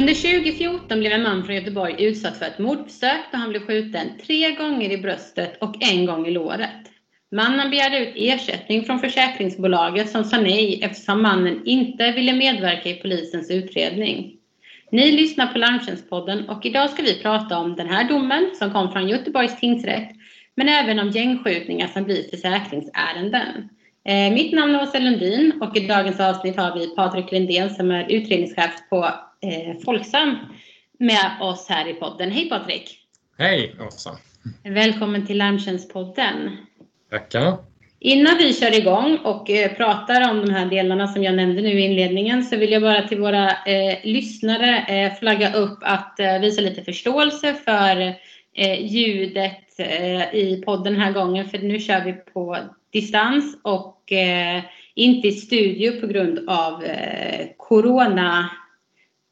Under 2014 blev en man från Göteborg utsatt för ett mordförsök då han blev skjuten tre gånger i bröstet och en gång i låret. Mannen begärde ut ersättning från försäkringsbolaget som sa nej eftersom mannen inte ville medverka i polisens utredning. Ni lyssnar på Larmtjänstpodden och idag ska vi prata om den här domen som kom från Göteborgs tingsrätt men även om gängskjutningar som blir försäkringsärenden. Eh, mitt namn är Åsa Lundin och i dagens avsnitt har vi Patrik Lindén som är utredningschef på eh, Folksam med oss här i podden. Hej Patrik! Hej Åsa! Välkommen till Larmtjänstpodden. Tackar! Innan vi kör igång och eh, pratar om de här delarna som jag nämnde nu i inledningen så vill jag bara till våra eh, lyssnare eh, flagga upp att eh, visa lite förståelse för eh, ljudet i podden den här gången för nu kör vi på distans och inte i studio på grund av corona,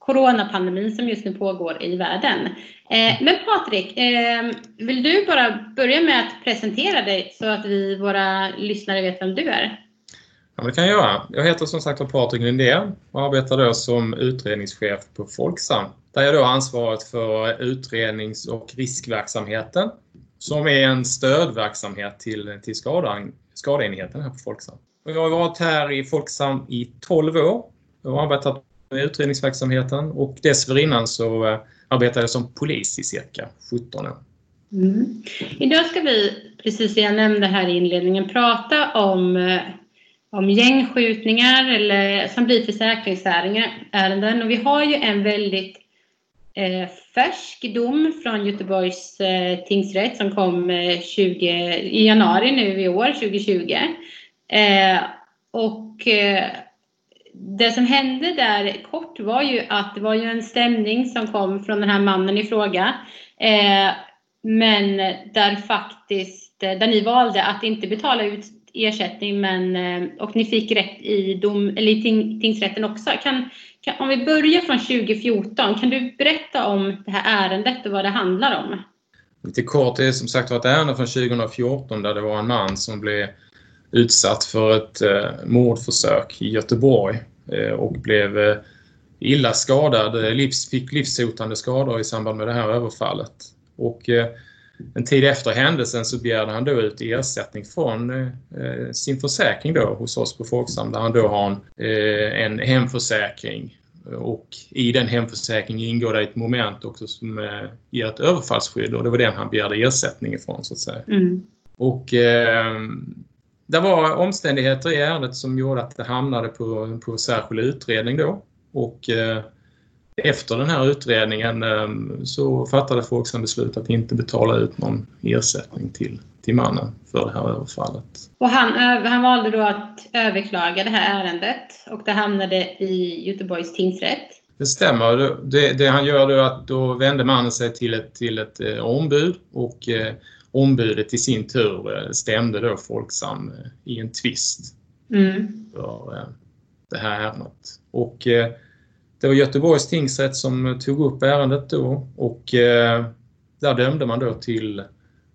coronapandemin som just nu pågår i världen. Eh, men Patrik, eh, vill du bara börja med att presentera dig så att vi, våra lyssnare vet vem du är? Ja, det kan jag göra. Jag heter som sagt Patrik Lindén och arbetar då som utredningschef på Folksam. Där jag då har ansvaret för utrednings och riskverksamheten som är en stödverksamhet till, till skadan, skadeenheten här på Folksam. Och jag har varit här i Folksam i 12 år och arbetat med utredningsverksamheten och dessförinnan så eh, arbetade jag som polis i cirka 17 år. Mm. Idag ska vi, precis som jag nämnde här i inledningen, prata om, eh, om gängskjutningar eller som blir försäkringsärenden. Och vi har ju en väldigt eh, färsk dom från Göteborgs eh, tingsrätt som kom eh, 20, i januari nu i år, 2020. Eh, och eh, det som hände där kort var ju att det var ju en stämning som kom från den här mannen i fråga. Eh, men där faktiskt, eh, där ni valde att inte betala ut ersättning men, eh, och ni fick rätt i, dom, eller i ting, tingsrätten också. Kan, kan, om vi börjar från 2014, kan du berätta om det här ärendet och vad det handlar om? Lite kort, det är som sagt ett ärende från 2014 där det var en man som blev utsatt för ett eh, mordförsök i Göteborg eh, och blev eh, illa skadad, eh, livs, fick livshotande skador i samband med det här överfallet. Och eh, en tid efter händelsen så begärde han då ut ersättning från eh, sin försäkring då hos oss på Folksam där han då har en, eh, en hemförsäkring och i den hemförsäkringen ingår det ett moment också som eh, ger ett överfallsskydd och det var den han begärde ersättning ifrån så att säga. Mm. Och eh, det var omständigheter i ärendet som gjorde att det hamnade på, på särskild utredning då och eh, efter den här utredningen ehm, så fattade Folksam beslut att inte betala ut någon ersättning till, till mannen för det här överfallet. Och han, han valde då att överklaga det här ärendet och det hamnade i Göteborgs tingsrätt. Det stämmer. Det, det han gör då är att då vände mannen sig till ett, till ett eh, ombud och eh, ombudet i sin tur eh, stämde då Folksam eh, i en tvist mm. för eh, det här ärendet. Och det var Göteborgs tingsrätt som tog upp ärendet då och där dömde man då till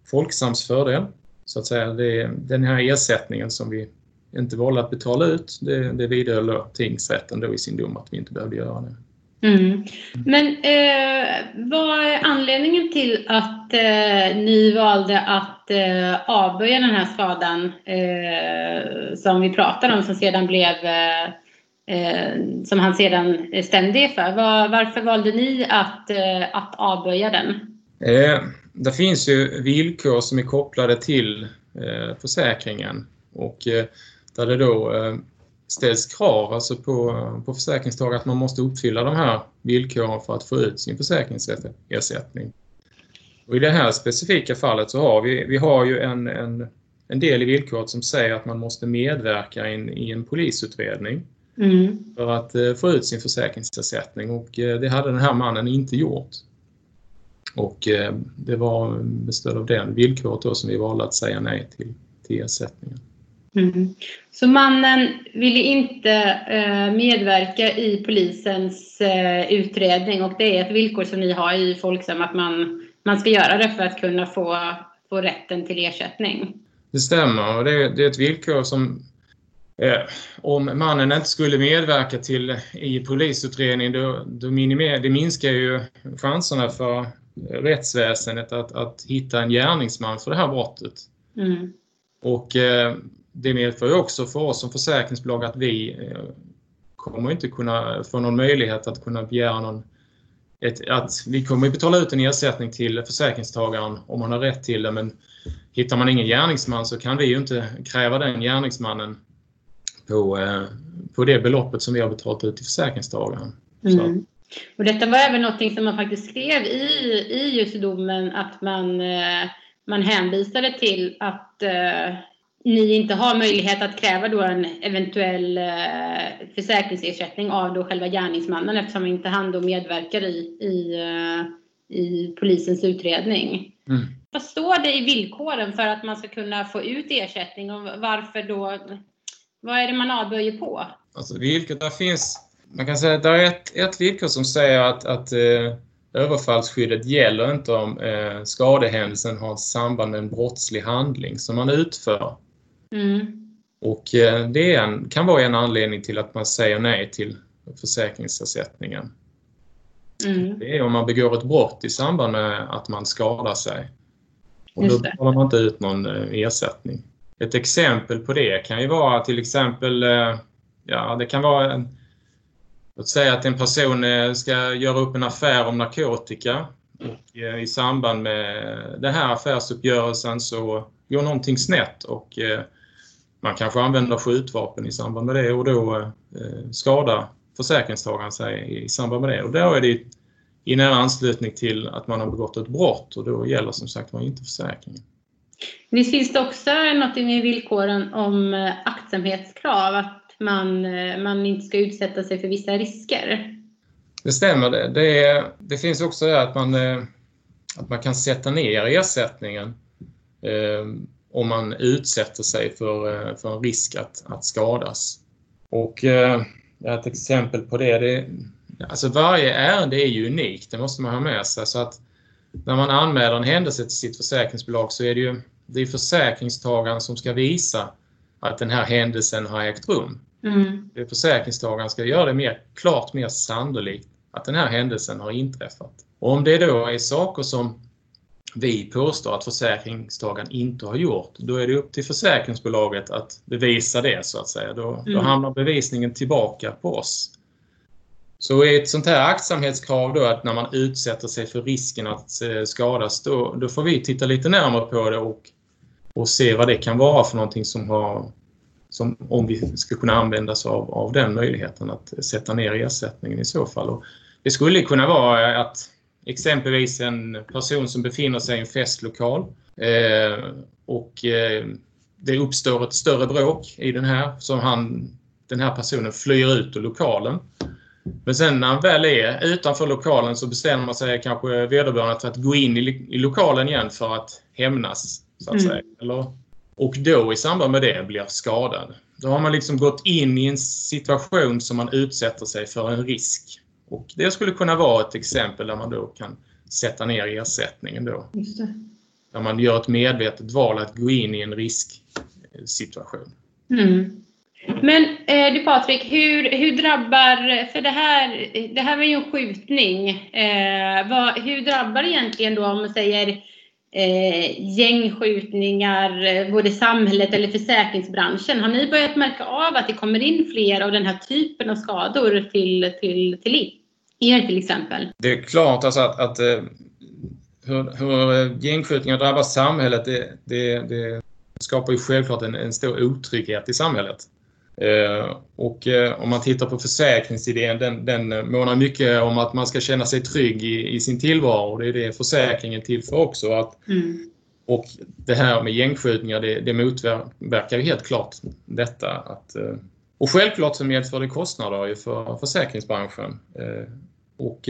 Folksams fördel. Så att säga, det, den här ersättningen som vi inte valde att betala ut, det, det vidhöll tingsrätten då i sin dom att vi inte behövde göra det. Mm. Men eh, vad är anledningen till att eh, ni valde att eh, avböja den här skadan eh, som vi pratade om som sedan blev eh, eh som han sedan stämde för. Var, varför valde ni att, eh, att avböja den? Eh, det finns ju villkor som är kopplade till eh, försäkringen och eh, där det då eh, ställs krav alltså på, på försäkringstagare att man måste uppfylla de här villkoren för att få ut sin försäkringsersättning. Och I det här specifika fallet så har vi, vi har ju en, en, en del i villkoret som säger att man måste medverka in, i en polisutredning mm. för att eh, få ut sin försäkringsersättning och eh, det hade den här mannen inte gjort. Och eh, det var med stöd av den villkoret då som vi valde att säga nej till, till ersättningen. Mm. Så mannen ville inte eh, medverka i polisens eh, utredning och det är ett villkor som ni har i Folksam att man, man ska göra det för att kunna få, få rätten till ersättning? Det stämmer och det, det är ett villkor som Eh, om mannen inte skulle medverka till i polisutredningen då, då minimer, det minskar ju chanserna för rättsväsendet att, att hitta en gärningsman för det här brottet. Mm. Och eh, det medför ju också för oss som försäkringsbolag att vi eh, kommer inte kunna få någon möjlighet att kunna begära någon ett, att vi kommer betala ut en ersättning till försäkringstagaren om man har rätt till det men hittar man ingen gärningsman så kan vi ju inte kräva den gärningsmannen på, eh, på det beloppet som vi har betalat ut till försäkringstagaren. Mm. Och detta var även något som man faktiskt skrev i, i just domen att man, eh, man hänvisade till att ni inte har möjlighet att kräva då en eventuell eh, försäkringsersättning av då själva gärningsmannen eftersom inte han då medverkar i, i, eh, i polisens utredning. Mm. Vad står det i villkoren för att man ska kunna få ut ersättning och varför då? Vad är det man avböjer på? Alltså villkor, där finns, man kan säga att det är ett, ett villkor som säger att, att eh, överfallsskyddet gäller inte om eh, skadehändelsen har samband med en brottslig handling som man utför. Mm. Och eh, det en, kan vara en anledning till att man säger nej till försäkringsersättningen. Mm. Det är om man begår ett brott i samband med att man skadar sig. Och då betalar man inte ut någon eh, ersättning. Ett exempel på det kan ju vara till exempel, eh, ja det kan vara en, Låt säga att en person ska göra upp en affär om narkotika och i samband med den här affärsuppgörelsen så går någonting snett och man kanske använder skjutvapen i samband med det och då eh, skadar försäkringstagaren sig i samband med det. Och då är det i nära anslutning till att man har begått ett brott och då gäller som sagt var inte försäkringen. Visst finns det också något i villkoren om eh, aktsamhetskrav, att man, eh, man inte ska utsätta sig för vissa risker? Det stämmer. Det, det, det finns också det att man, eh, att man kan sätta ner ersättningen om man utsätter sig för, eh, för en risk att, att skadas. Och eh, ett exempel på det, det alltså varje ärende är ju unikt, det måste man ha med sig. Så att när man anmäler en händelse till sitt försäkringsbolag så är det ju det är försäkringstagaren som ska visa att den här händelsen har ägt rum. Mm. Det försäkringstagaren ska göra det mer, klart mer sannolikt att den här händelsen har inträffat. Och om det då är saker som vi påstår att försäkringstagaren inte har gjort, då är det upp till försäkringsbolaget att bevisa det så att säga. Då, mm. då hamnar bevisningen tillbaka på oss. Så är ett sånt här aktsamhetskrav då att när man utsätter sig för risken att eh, skadas, då, då får vi titta lite närmare på det och, och se vad det kan vara för någonting som har som, om vi ska kunna använda oss av, av den möjligheten att sätta ner ersättningen i så fall. Och det skulle kunna vara att exempelvis en person som befinner sig i en festlokal eh, och eh, det uppstår ett större bråk i den här som han, den här personen flyr ut ur lokalen. Men sen när han väl är utanför lokalen så bestämmer man sig kanske vederbörande för att gå in i, i lokalen igen för att hämnas. Så att mm. säga. Eller, och då i samband med det blir skadad. Då har man liksom gått in i en situation som man utsätter sig för en risk. Och det skulle kunna vara ett exempel där man då kan sätta ner ersättningen då. Just det. Där man gör ett medvetet val att gå in i en risksituation. Mm. Men eh, du Patrik, hur, hur drabbar, för det här, det här var ju en skjutning. Eh, vad, hur drabbar egentligen då om man säger eh, gängskjutningar, eh, både samhället eller försäkringsbranschen? Har ni börjat märka av att det kommer in fler av den här typen av skador till, till, till er till exempel? Det är klart alltså att, att eh, hur, hur gängskjutningar drabbar samhället, det, det, det skapar ju självklart en, en stor otrygghet i samhället. Eh, och eh, om man tittar på försäkringsidén, den, den månar mycket om att man ska känna sig trygg i, i sin tillvaro. Det är det försäkringen till för också. Att, mm. Och det här med gängskjutningar, det, det motverkar ju helt klart detta. Att, eh, och självklart så medför det kostnader för försäkringsbranschen. Och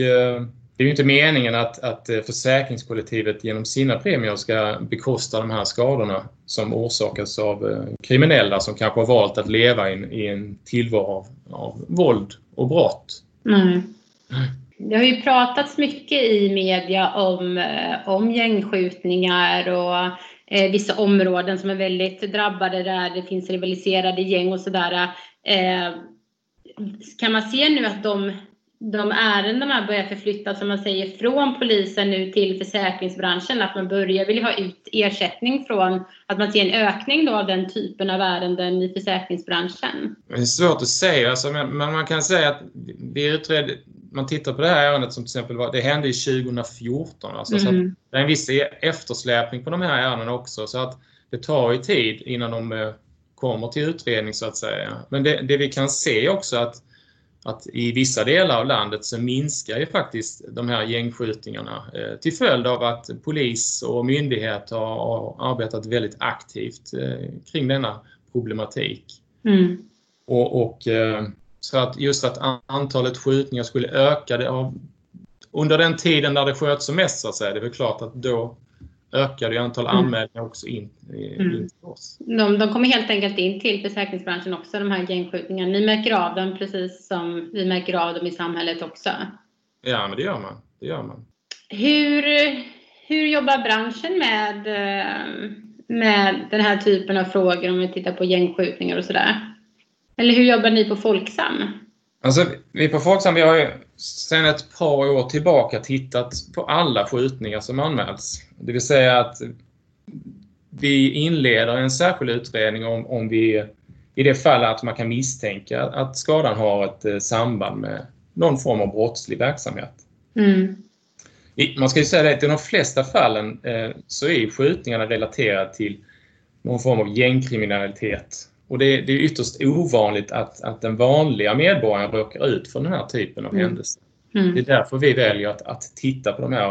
det är ju inte meningen att, att försäkringskollektivet genom sina premier ska bekosta de här skadorna som orsakas av eh, kriminella som kanske har valt att leva i en, i en tillvaro av, av våld och brott. Mm. Det har ju pratats mycket i media om, eh, om gängskjutningar och eh, vissa områden som är väldigt drabbade där det finns rivaliserade gäng och sådär. Eh, kan man se nu att de de ärendena börjar förflyttas, som man säger, från polisen nu till försäkringsbranschen. Att man börjar vilja ha ut ersättning från, att man ser en ökning då av den typen av ärenden i försäkringsbranschen. Det är svårt att säga, alltså, men man kan säga att vi utredde, man tittar på det här ärendet som till exempel var, det hände i 2014. Alltså, mm. så det är en viss eftersläpning på de här ärendena också. Så att det tar ju tid innan de eh, kommer till utredning så att säga. Men det, det vi kan se också att att i vissa delar av landet så minskar ju faktiskt de här gängskjutningarna eh, till följd av att polis och myndigheter har arbetat väldigt aktivt eh, kring denna problematik. Mm. Och, och, eh, så att just att antalet skjutningar skulle öka det, under den tiden när det sköts som mest så att säga, det är väl klart att då ökade antal mm. anmälningar också in, mm. in till oss. De, de kommer helt enkelt in till försäkringsbranschen också, de här gängskjutningarna. Ni märker av dem precis som vi märker av dem i samhället också? Ja, men det gör man. Det gör man. Hur, hur jobbar branschen med, med den här typen av frågor om vi tittar på gängskjutningar och sådär? Eller hur jobbar ni på Folksam? Alltså, vi på Folksam vi har ju sedan ett par år tillbaka tittat på alla skjutningar som anmäls. Det vill säga att vi inleder en särskild utredning om, om vi i det fall att man kan misstänka att skadan har ett eh, samband med någon form av brottslig verksamhet. Mm. Man ska ju säga det att i de flesta fallen eh, så är skjutningarna relaterade till någon form av gängkriminalitet och det, det är ytterst ovanligt att, att den vanliga medborgaren råkar ut för den här typen av mm. händelser. Mm. Det är därför vi väljer att, att titta på de här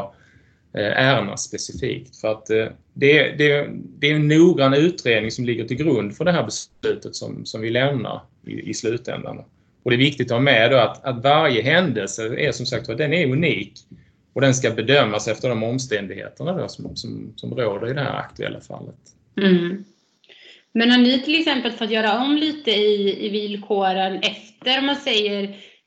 eh, ärendena specifikt. För att eh, det, det, det är en noggrann utredning som ligger till grund för det här beslutet som, som vi lämnar i, i slutändan. Och det är viktigt att ha med då att, att varje händelse är som sagt den är unik och den ska bedömas efter de omständigheterna som, som, som råder i det här aktuella fallet. Mm. Men har ni till exempel fått göra om lite i, i villkoren efter, om man säger,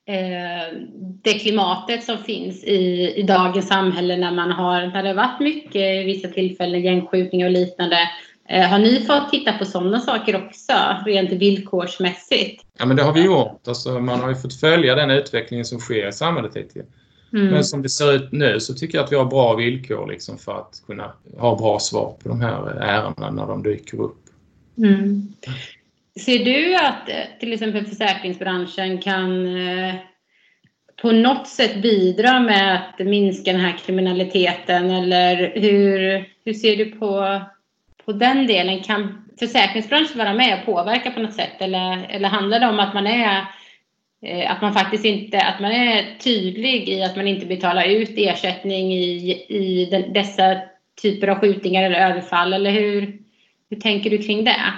eh, det klimatet som finns i, i dagens samhälle när man har, när det har varit mycket i vissa tillfällen, gängskjutningar och liknande. Eh, har ni fått titta på sådana saker också, rent villkorsmässigt? Ja, men det har vi gjort. Alltså, man har ju fått följa den utvecklingen som sker i samhället hittills. Mm. Men som det ser ut nu så tycker jag att vi har bra villkor liksom för att kunna ha bra svar på de här ärendena när de dyker upp. Mm. Ser du att eh, till exempel försäkringsbranschen kan eh, på något sätt bidra med att minska den här kriminaliteten eller hur, hur ser du på, på den delen? Kan försäkringsbranschen vara med och påverka på något sätt eller, eller handlar det om att man är eh, att man faktiskt inte, att man är tydlig i att man inte betalar ut ersättning i, i den, dessa typer av skjutningar eller överfall eller hur, hur tänker du kring det?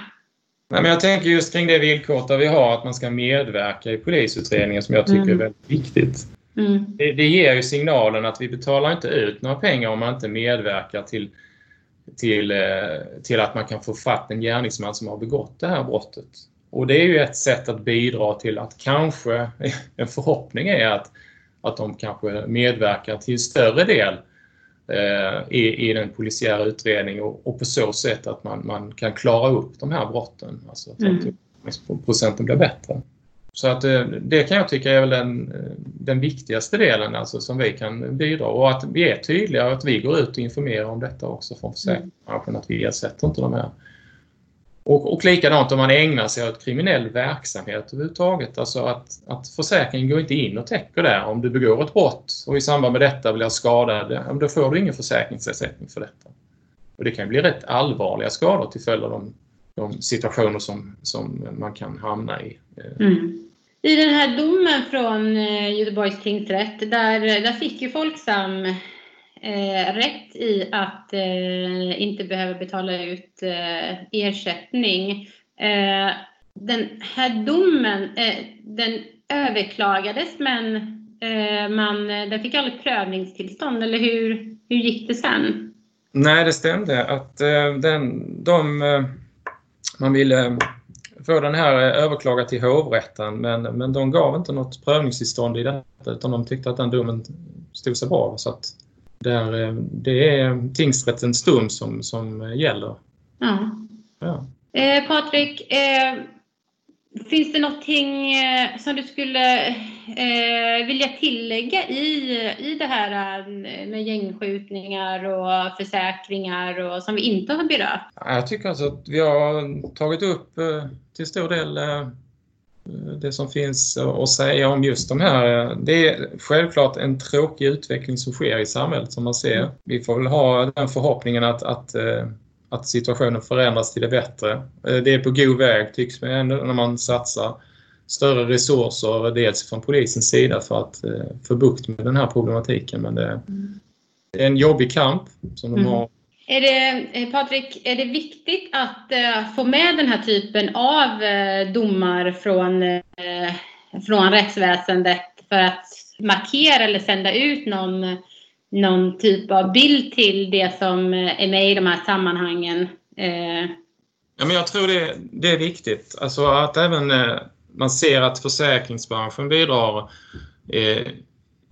Nej, men jag tänker just kring det villkoret där vi har att man ska medverka i polisutredningen som jag tycker mm. är väldigt viktigt. Mm. Det, det, ger ju signalen att vi betalar inte ut några pengar om man inte medverkar till, till, eh, till att man kan få fatt en gärningsman som har begått det här brottet. Och det är ju ett sätt att bidra till att kanske, en förhoppning är att, att de kanske medverkar till större del i, i den polisiära utredningen och, och, på så sätt att man, man kan klara upp de här brotten. Alltså att mm. procenten blir bättre. Så att det, eh, det kan jag tycka är väl den, eh, den viktigaste delen alltså, som vi kan bidra och att vi är tydliga och att vi går ut och informerar om detta också från försäkringsbranschen att vi ersätter inte de här och, och likadant om man ägnar sig åt kriminell verksamhet överhuvudtaget. Alltså att, att försäkringen går inte in och täcker det. Om du begår ett brott och i samband med detta blir skadad, då får du ingen försäkringsersättning för detta. Och det kan bli rätt allvarliga skador till följd av de, de situationer som, som man kan hamna i. Eh. Mm. I den här domen från eh, Göteborgs tingsrätt, där, där fick ju Folksam eh, rätt i att eh, inte behöva betala ut eh, ersättning. Eh, den här domen, eh, den överklagades men eh, man, den fick aldrig prövningstillstånd, eller hur, hur gick det sen? Nej, det stämde att eh, den, de, eh, man ville få den här eh, överklagad till hovrätten men, men de gav inte något prövningstillstånd i detta utan de tyckte att den domen stod sig bra. Så att där, det är tingsrättens dom som, som gäller. Ja. Ja. Eh, Patrik, eh, finns det någonting eh, som du skulle eh, vilja tillägga i, i det här eh, med gängskjutningar och försäkringar och som vi inte har berört? Jag tycker alltså att vi har tagit upp eh, till stor del eh, det som finns att säga om just de här. Det är självklart en tråkig utveckling som sker i samhället som man ser. Vi får väl ha den förhoppningen att, att eh, att situationen förändras till det bättre. Eh, det är på god väg tycks mig när man satsar större resurser, dels från polisens sida för att eh, få bukt med den här problematiken. Men det, det är en jobbig kamp som de Mm. har. Är det, eh, Patrik, är det viktigt att eh, få med den här typen av eh, domar från, från rättsväsendet för att markera eller sända ut någon, någon typ av bild till det som är med i de här sammanhangen? Ja, men jag tror det, det är viktigt. Alltså att även man ser att försäkringsbranschen bidrar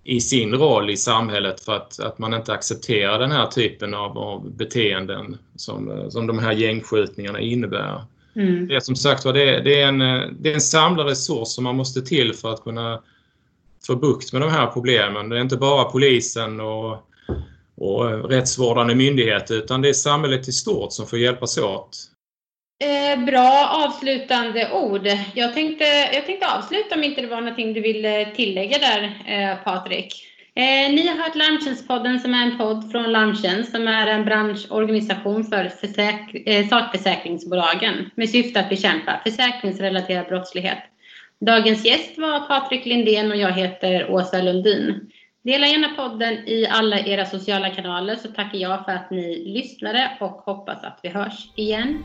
i sin roll i samhället för att, att man inte accepterar den här typen av, av beteenden som, som de här gängskjutningarna innebär. mm. Det är som sagt var, det, det, är en, det är en samlad resurs som man måste till för att kunna få bukt med de här problemen. Det är inte bara polisen och, och rättsvårdande myndigheter utan det är samhället i stort som får hjälpas åt. Eh, bra avslutande ord. Jag tänkte, jag tänkte avsluta om inte det var någonting du ville tillägga där, eh, Patrik. Eh, ni har hört Larmtjänstpodden som är en podd från Larmtjänst som är en branschorganisation för försäk- eh, sakförsäkringsbolagen med syfte att bekämpa försäkringsrelaterad brottslighet. Dagens gäst var Patrik Lindén och jag heter Åsa Lundin. Dela gärna podden i alla era sociala kanaler så tackar jag för att ni lyssnade och hoppas att vi hörs igen